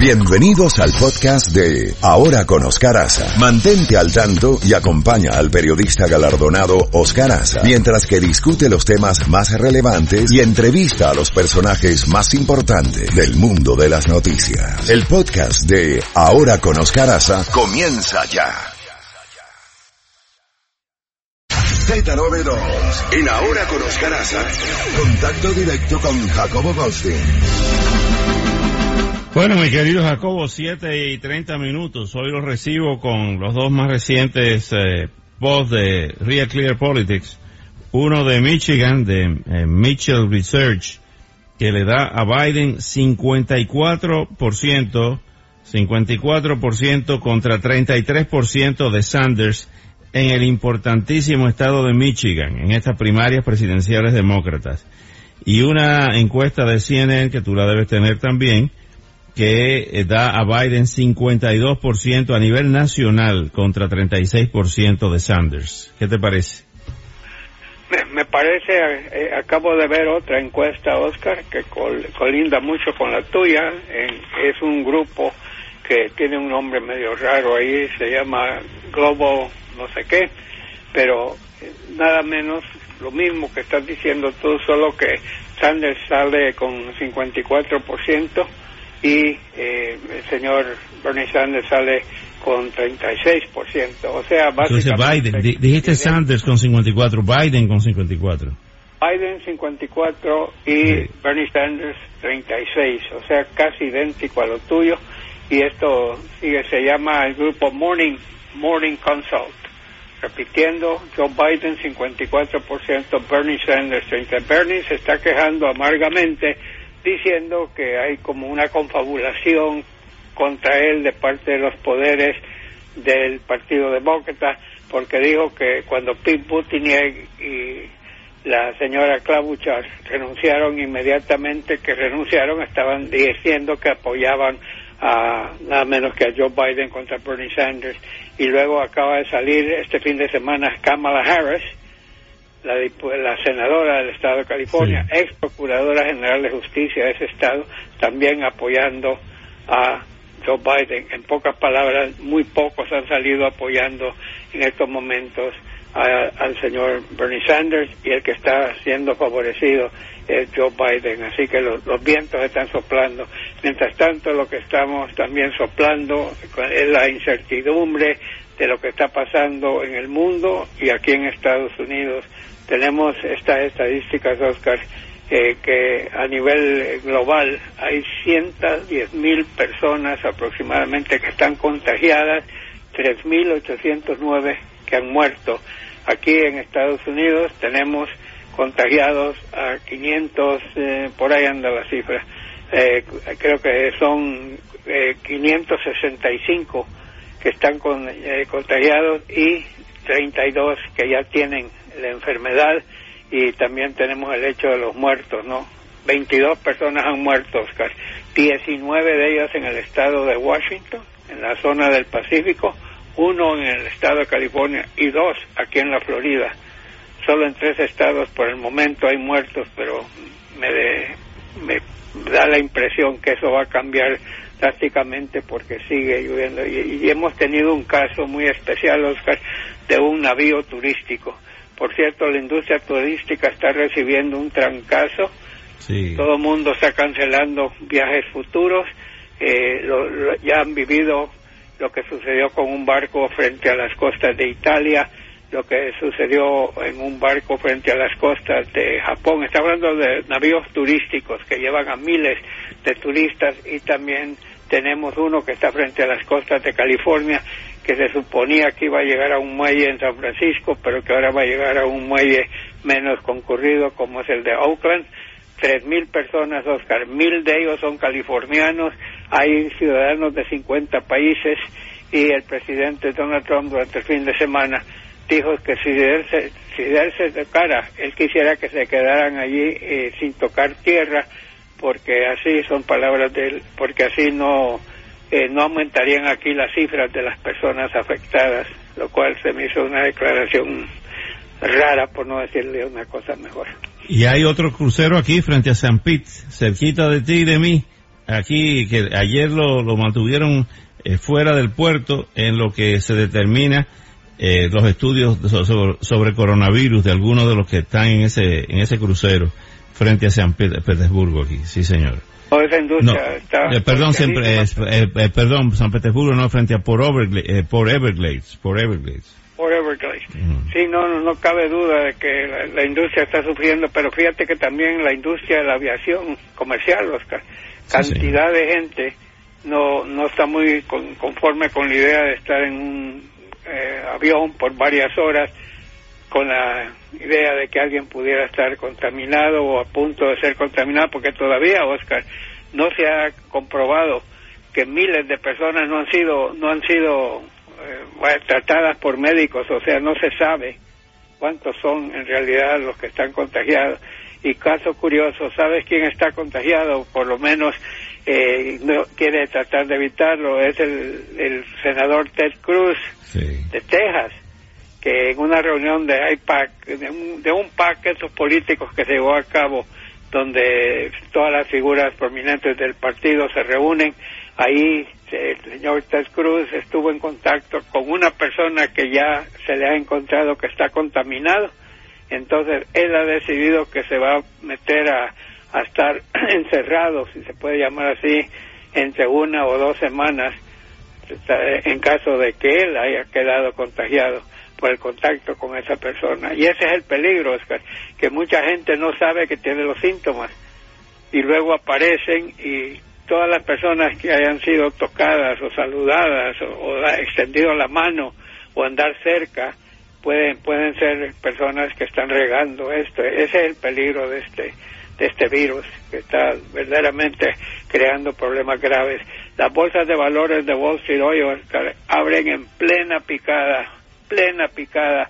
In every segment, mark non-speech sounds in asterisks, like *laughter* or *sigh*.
Bienvenidos al podcast de Ahora con Oscar Aza. Mantente al tanto y acompaña al periodista galardonado Oscar Aza mientras que discute los temas más relevantes y entrevista a los personajes más importantes del mundo de las noticias. El podcast de Ahora con Oscar Aza comienza ya. Z92 en Ahora con Oscar Aza. Contacto directo con Jacobo Goldstein. Bueno, mi querido Jacobo, 7 y 30 minutos. Hoy los recibo con los dos más recientes eh, posts de Real Clear Politics. Uno de Michigan, de eh, Mitchell Research, que le da a Biden 54%, 54% contra 33% de Sanders en el importantísimo estado de Michigan, en estas primarias presidenciales demócratas. Y una encuesta de CNN, que tú la debes tener también, que eh, da a Biden 52% a nivel nacional contra 36% de Sanders. ¿Qué te parece? Me, parece, eh, acabo de ver otra encuesta, Oscar, que colinda mucho con la tuya. es un grupo que tiene un nombre medio raro ahí, se llama Global no sé qué, pero eh, nada menos lo mismo que estás diciendo tú, solo que Sanders sale con 54% y eh, el señor Bernie Sanders sale con 36%. O sea, básicamente... Biden, dijiste Sanders con 54, Biden con 54. Biden 54 y Bernie Sanders 36, o sea, casi idéntico a lo tuyo. Y esto sigue, se llama el grupo Morning, Morning Consult. Repitiendo, Joe Biden 54%, Bernie Sanders 30%. Bernie se está quejando amargamente diciendo que hay como una confabulación contra él de parte de los poderes del Partido Demócrata, porque dijo que cuando Pete Buttigieg y la señora Klobuchar renunciaron inmediatamente, que renunciaron, estaban diciendo que apoyaban a nada menos que a Joe Biden contra Bernie Sanders. Y luego acaba de salir este fin de semana Kamala Harris, la, la senadora del Estado de California, ex procuradora general de justicia de ese Estado, también apoyando a Joe Biden. En pocas palabras, muy pocos han salido apoyando en estos momentos al señor Bernie Sanders y el que está siendo favorecido es Joe Biden. Así que los, los vientos están soplando. Mientras tanto, lo que estamos también soplando es la incertidumbre de lo que está pasando en el mundo y aquí en Estados Unidos tenemos estas estadísticas, Oscar, eh, que a nivel global hay 110 mil personas aproximadamente que están contagiadas, 3.809 que han muerto. Aquí en Estados Unidos tenemos contagiados a 500, eh, por ahí anda la cifra, eh, creo que son 565 que están con, contagiados y 32 que ya tienen la enfermedad y también tenemos el hecho de los muertos, ¿no? 22 personas han muerto, Oscar. 19 de ellas en el estado de Washington, en la zona del Pacífico, uno en el estado de California y dos aquí en la Florida. Solo en tres estados por el momento hay muertos, pero me, me da la impresión que eso va a cambiar drásticamente porque sigue lloviendo. Y, y hemos tenido un caso muy especial, Oscar, de un navío turístico por cierto, la industria turística está recibiendo un trancazo. Todo el mundo está cancelando viajes futuros. Eh, ya han vivido lo que sucedió con un barco frente a las costas de Italia, lo que sucedió en un barco frente a las costas de Japón. Está hablando de navíos turísticos que llevan a miles de turistas y también tenemos uno que está frente a las costas de California que se suponía que iba a llegar a un muelle en San Francisco, pero que ahora va a llegar a un muelle menos concurrido como es el de Oakland. Tres mil personas, Oscar, mil de ellos son californianos, hay ciudadanos de 50 países y el presidente Donald Trump durante el fin de semana dijo que si él se, si él se tocara, él quisiera que se quedaran allí eh, sin tocar tierra, porque así son palabras de él, porque así no eh, no aumentarían aquí las cifras de las personas afectadas, lo cual se me hizo una declaración rara, por no decirle una cosa mejor. Y hay otro crucero aquí frente a San Pete, cerquita de ti y de mí, aquí que ayer lo, lo mantuvieron eh, fuera del puerto en lo que se determina eh, los estudios sobre, coronavirus de algunos de los que están en ese en ese crucero frente a San Petersburgo aquí, sí señor. Eh, perdón, siempre, perdón, San Petersburgo no frente a por, Everglades, por Everglades, por Everglades. Por Everglades. Sí, no, no, cabe duda de que la, industria está sufriendo, pero fíjate que también la industria de la aviación comercial, Oscar, cantidad de gente no, no está muy conforme con la idea de estar en un eh, avión por varias horas con la idea de que alguien pudiera estar contaminado o a punto de ser contaminado, porque todavía, Oscar, no se ha comprobado que miles de personas no han sido no han sido eh, tratadas por médicos, o sea, no se sabe cuántos son en realidad los que están contagiados. Y caso curioso, ¿sabes quién está contagiado? Por lo menos eh, no quiere tratar de evitarlo, es el, el senador Ted Cruz de Texas, que en una reunión de IPAC, de un, de un PAC políticos que se llevó a cabo, donde todas las figuras prominentes del partido se reúnen, ahí el señor Ted Cruz estuvo en contacto con una persona que ya se le ha encontrado que está contaminado, entonces él ha decidido que se va a meter a a estar *clears throat* encerrado, si se puede llamar así, entre una o dos semanas en caso de que él haya quedado contagiado por el contacto con esa persona. Y ese es el peligro, Oscar, que mucha gente no sabe que tiene los síntomas y luego aparecen y todas las personas que hayan sido tocadas o saludadas o, extendido la mano o andar cerca pueden pueden ser personas que están regando esto. Ese es el peligro de este de este virus que está verdaderamente creando problemas graves. Las bolsas de valores de Wall Street hoy abren en plena picada, plena picada,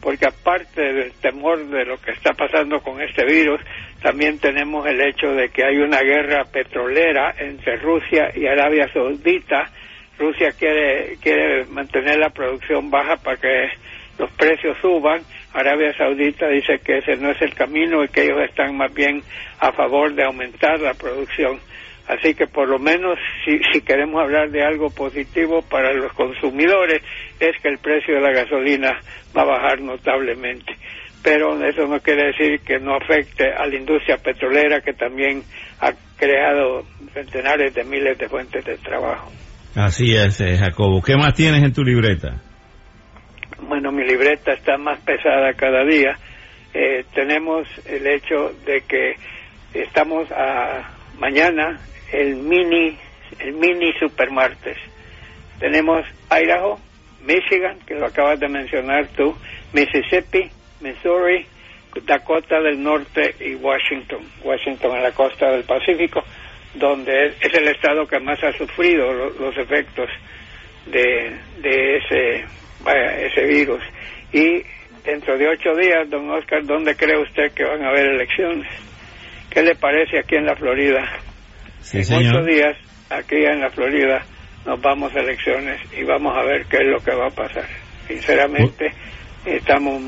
porque aparte del temor de lo que está pasando con este virus, también tenemos el hecho de que hay una guerra petrolera entre Rusia y Arabia Saudita. Rusia quiere, quiere mantener la producción baja para que los precios suban Arabia Saudita dice que ese no es el camino y que ellos están más bien a favor de aumentar la producción. Así que por lo menos si, si queremos hablar de algo positivo para los consumidores es que el precio de la gasolina va a bajar notablemente. Pero eso no quiere decir que no afecte a la industria petrolera que también ha creado centenares de miles de fuentes de trabajo. Así es, eh, Jacobo. ¿Qué más tienes en tu libreta? bueno, mi libreta está más pesada cada día. Eh, tenemos el hecho de que estamos a mañana el mini el mini supermartes. Tenemos Idaho, Michigan, que lo acabas de mencionar tú, Mississippi, Missouri, Dakota del Norte y Washington, Washington en la costa del Pacífico, donde es, el estado que más ha sufrido los efectos de, de ese ese virus. Y dentro de ocho días, don Oscar, ¿dónde cree usted que van a haber elecciones? ¿Qué le parece aquí en la Florida? en ocho días, aquí en la Florida, nos vamos a elecciones y vamos a ver qué es lo que va a pasar. Sinceramente, estamos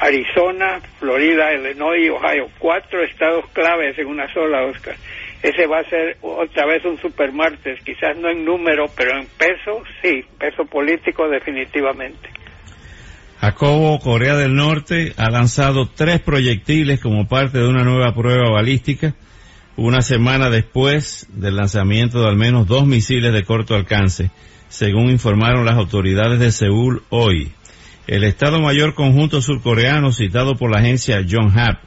Arizona, Florida, Illinois y Ohio, cuatro estados claves en una sola, Oscar. Ese va a ser otra vez un supermartes, quizás no en número, pero en peso, sí, peso político definitivamente. Jacobo, Corea del Norte, ha lanzado tres proyectiles como parte de una nueva prueba balística, una semana después del lanzamiento de al menos dos misiles de corto alcance, según informaron las autoridades de Seúl hoy. El Estado Mayor Conjunto Surcoreano, citado por la agencia John Happ,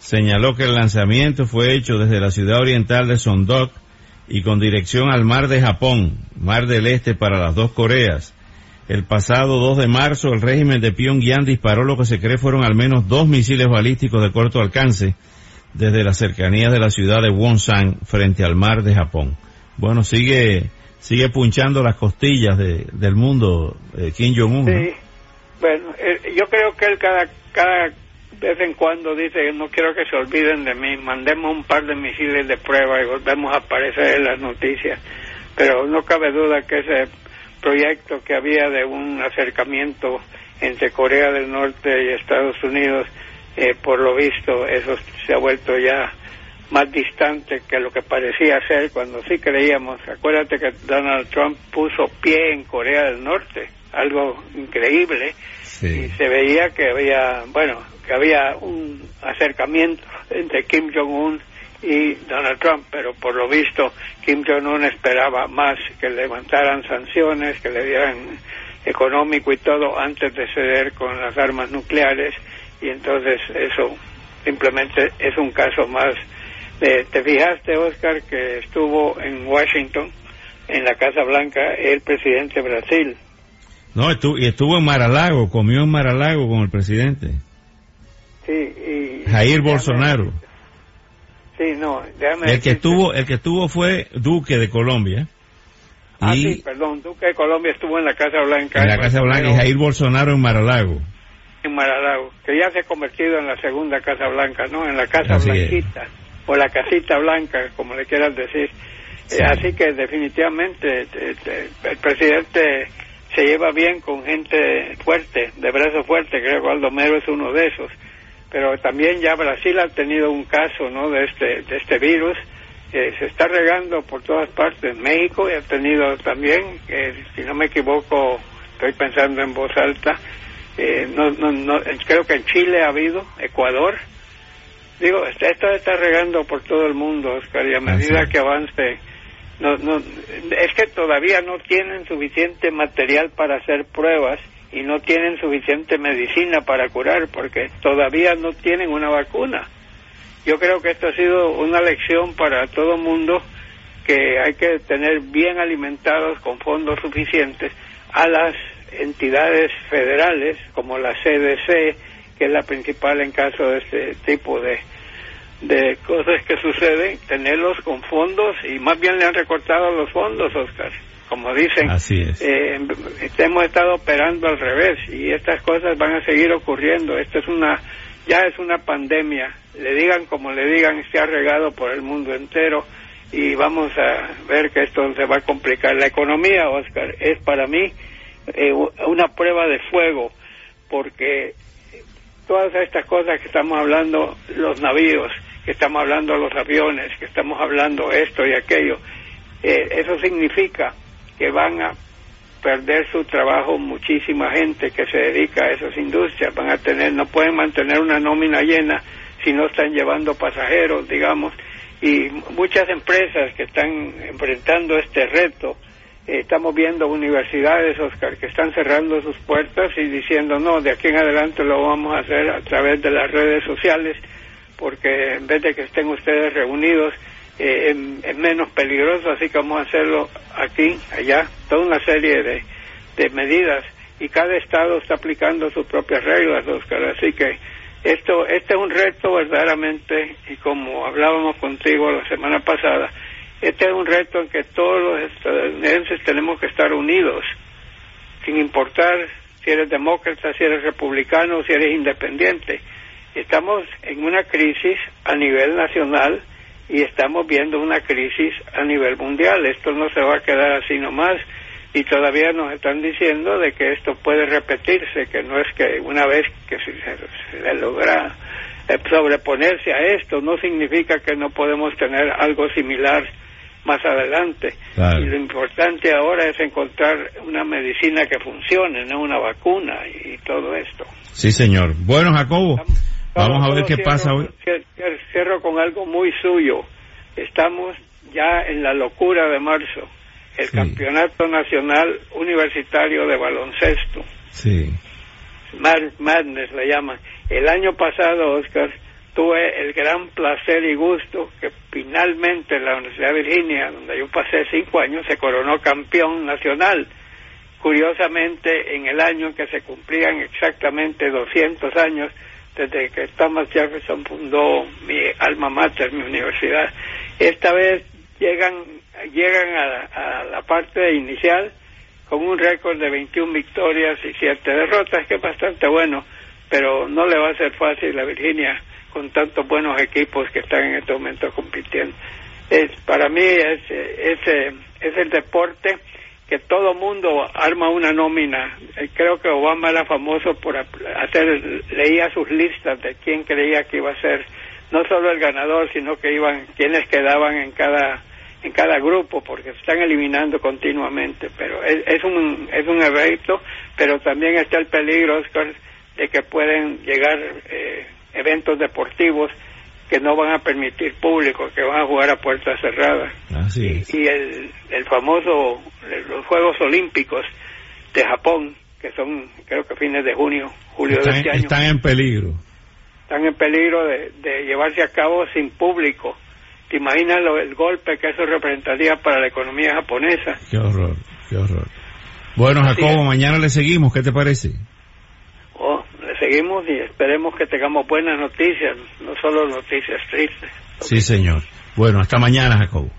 señaló que el lanzamiento fue hecho desde la ciudad oriental de Sondok y con dirección al mar de Japón, mar del este para las dos Coreas. El pasado 2 de marzo el régimen de Pyongyang disparó lo que se cree fueron al menos dos misiles balísticos de corto alcance desde las cercanías de la ciudad de Wonsan frente al mar de Japón. Bueno, sigue sigue punchando las costillas del mundo eh, Kim Jong-un. Sí. Bueno, eh, yo creo que él cada, cada vez en cuando dice, no quiero que se olviden de mí, mandemos un par de misiles de prueba y volvemos a aparecer en las noticias. Pero no cabe duda que ese proyecto que había de un acercamiento entre Corea del Norte y Estados Unidos, eh, por lo visto, eso se ha vuelto ya más distante que lo que parecía ser cuando sí creíamos. Acuérdate que Donald Trump puso pie en Corea del Norte, algo increíble, y se veía que había, bueno, que había un acercamiento *laughs* entre Kim Jong-un y Donald Trump, pero por lo visto Kim Jong-un esperaba más que levantaran sanciones, que le dieran económico y todo antes de ceder con las armas nucleares y entonces eso simplemente es un caso más ¿Te fijaste, Oscar, que estuvo en Washington, en la Casa Blanca, el presidente de Brasil? No, estuvo, y estuvo en Maralago, comió en Maralago con el presidente. Sí, y... Jair Bolsonaro. Sí, no, déjame El que estuvo, el que estuvo fue Duque de Colombia. Ah, sí, perdón, Duque de Colombia estuvo en la Casa Blanca. En la Casa Blanca y Jair Bolsonaro en Maralago. En Maralago, que ya se ha convertido en la segunda Casa Blanca, ¿no? En la Casa Blanquita o la casita blanca, como le quieras decir. Eh, así que definitivamente el presidente se lleva bien con gente fuerte, de brazo fuerte, creo que Aldomero es uno de esos. Pero también ya Brasil ha tenido un caso ¿no? de, este, de este virus, se está regando por todas partes. México ha tenido también, si no me equivoco, estoy pensando en voz alta, eh, no, no, no, creo que en Chile ha habido, Ecuador, Digo, esto está regando por todo el mundo, Oscar, y a medida que avance, no, no, es que todavía no tienen suficiente material para hacer pruebas y no tienen suficiente medicina para curar porque todavía no tienen una vacuna. Yo creo que esto ha sido una lección para todo mundo que hay que tener bien alimentados con fondos suficientes a las entidades federales como la CDC, que es la principal en caso de este tipo de, de cosas que suceden, tenerlos con fondos y más bien le han recortado los fondos, Oscar. Como dicen, Así eh, hemos estado operando al revés y estas cosas van a seguir ocurriendo. Esto es una, ya es una pandemia. Le digan como le digan, se ha regado por el mundo entero y vamos a ver que esto se va a complicar. La economía, Oscar, es para mí eh, una prueba de fuego porque todas estas cosas que estamos hablando, los navíos, que estamos hablando los aviones, que estamos hablando esto y aquello, eh, eso significa que van a perder su trabajo muchísima gente que se dedica a esas industrias, van a tener, no pueden mantener una nómina llena si no están llevando pasajeros, digamos, y muchas empresas que están enfrentando este reto, estamos viendo universidades, Oscar, que están cerrando sus puertas y diciendo, no, de aquí en adelante lo vamos a hacer a través de las redes sociales, porque en vez de que estén ustedes reunidos, eh, es, menos peligroso, así que vamos a hacerlo aquí, allá, toda una serie de, de medidas y cada estado está aplicando sus propias reglas, Oscar, así que esto este es un reto verdaderamente y como hablábamos contigo la semana pasada, este es un reto en que todos los estadounidenses tenemos que estar unidos, sin importar si eres demócrata, si eres republicano, si eres independiente. Estamos en una crisis a nivel nacional y estamos viendo una crisis a nivel mundial. Esto no se va a quedar así nomás y todavía nos están diciendo de que esto puede repetirse, que no es que una vez que se, se logra eh, sobreponerse a esto, no significa que no podemos tener algo similar más adelante. Y lo importante ahora es encontrar una medicina que funcione, no una vacuna y, todo esto. Sí, señor. Bueno, Jacobo, vamos, a ver qué pasa hoy. Cierro con algo muy suyo. Estamos ya en la locura de marzo, el Campeonato Nacional Universitario de Baloncesto. Sí. Madness le llaman. El año pasado, Oscar, tuve el gran placer y gusto que finalmente la Universidad de Virginia, donde yo pasé cinco años, se coronó campeón nacional. Curiosamente, en el año en que se cumplían exactamente 200 años desde que Thomas Jefferson fundó mi alma mater, mi universidad. Esta vez llegan, llegan a, la parte inicial con un récord de 21 victorias y 7 derrotas, que es bastante bueno, pero no le va a ser fácil a Virginia con tantos buenos equipos que están en este momento compitiendo. Es, para mí es, es, es el deporte que todo mundo arma una nómina. Eh, creo que Obama era famoso por hacer, leía sus listas de quién creía que iba a ser no solo el ganador, sino que iban quienes quedaban en cada en cada grupo porque se están eliminando continuamente, pero es, es un es un evento, pero también está el peligro Oscar, de que pueden llegar eh, eventos deportivos que no van a permitir público, que van a jugar a puertas cerradas. Así Y el, el famoso, los Juegos Olímpicos de Japón, que son creo que fines de junio, julio están, de este año, están en peligro. están en peligro de, de llevarse a cabo sin público. ¿Te imaginas lo, el golpe que eso representaría para la economía japonesa? Qué horror, qué horror. Bueno, Jacobo, es. mañana le seguimos, ¿qué te parece? Seguimos y esperemos que tengamos buenas noticias, no solo noticias tristes. Sí, señor. Bueno, hasta mañana, Jacobo.